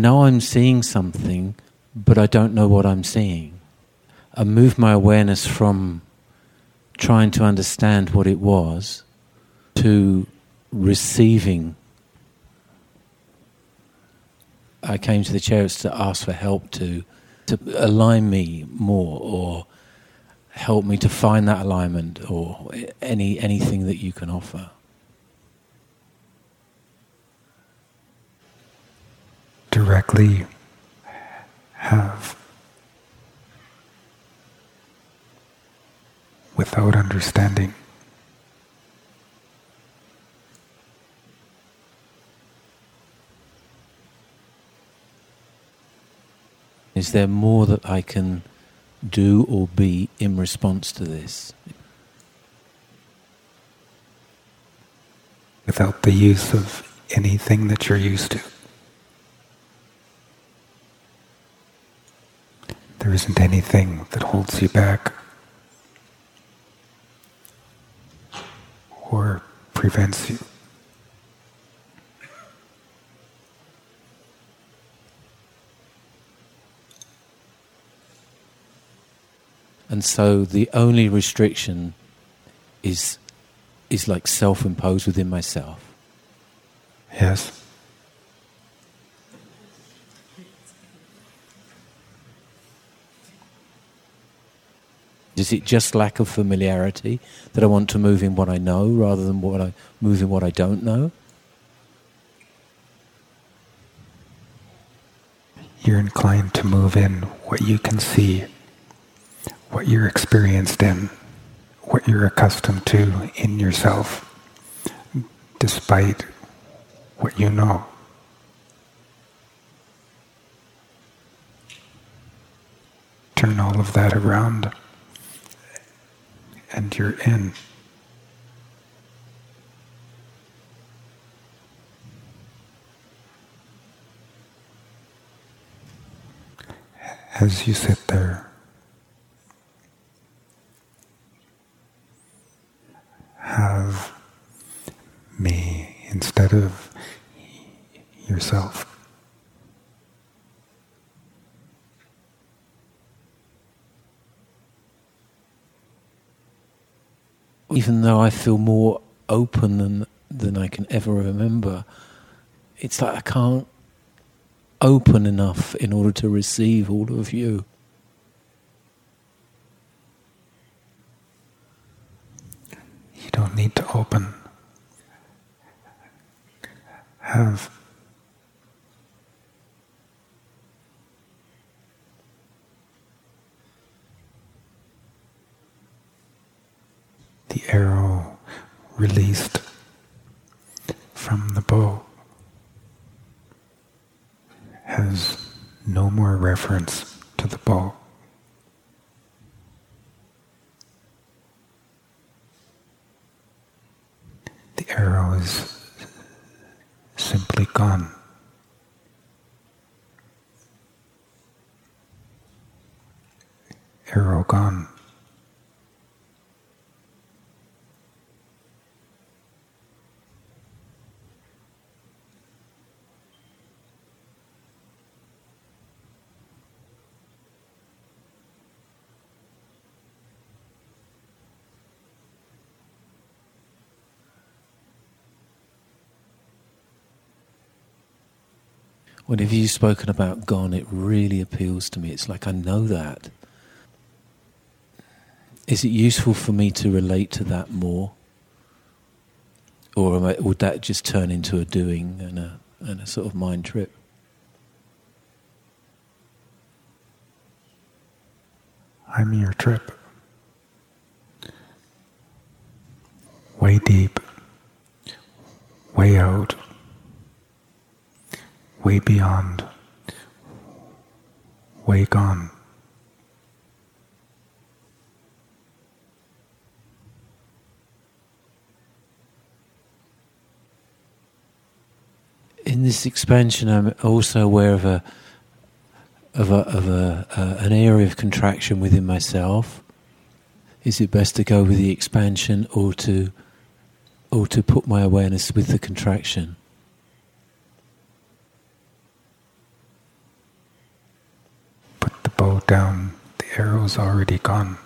know I'm seeing something, but I don't know what I'm seeing. I move my awareness from trying to understand what it was to receiving. I came to the chariots to ask for help to to align me more or help me to find that alignment or any anything that you can offer. Directly have without understanding. Is there more that I can do or be in response to this? Without the use of anything that you're used to. There isn't anything that holds you back or prevents you. And so the only restriction is is like self-imposed within myself. Yes. Is it just lack of familiarity that I want to move in what I know rather than what I move in what I don't know? You're inclined to move in what you can see what you're experienced in, what you're accustomed to in yourself, despite what you know. Turn all of that around, and you're in. As you sit there, have me instead of yourself. Even though I feel more open than than I can ever remember, it's like I can't open enough in order to receive all of you. You don't need to open. Have the arrow released from the bow has no more reference to the bow. the arrow is simply gone. Arrow gone. Whenever you've spoken about gone, it really appeals to me. It's like I know that. Is it useful for me to relate to that more? Or I, would that just turn into a doing and a, and a sort of mind trip? I'm your trip. Way deep, way out way beyond, way gone. In this expansion, I'm also aware of a of a of a uh, an area of contraction within myself. Is it best to go with the expansion or to or to put my awareness with the contraction? Down, the arrow's already gone.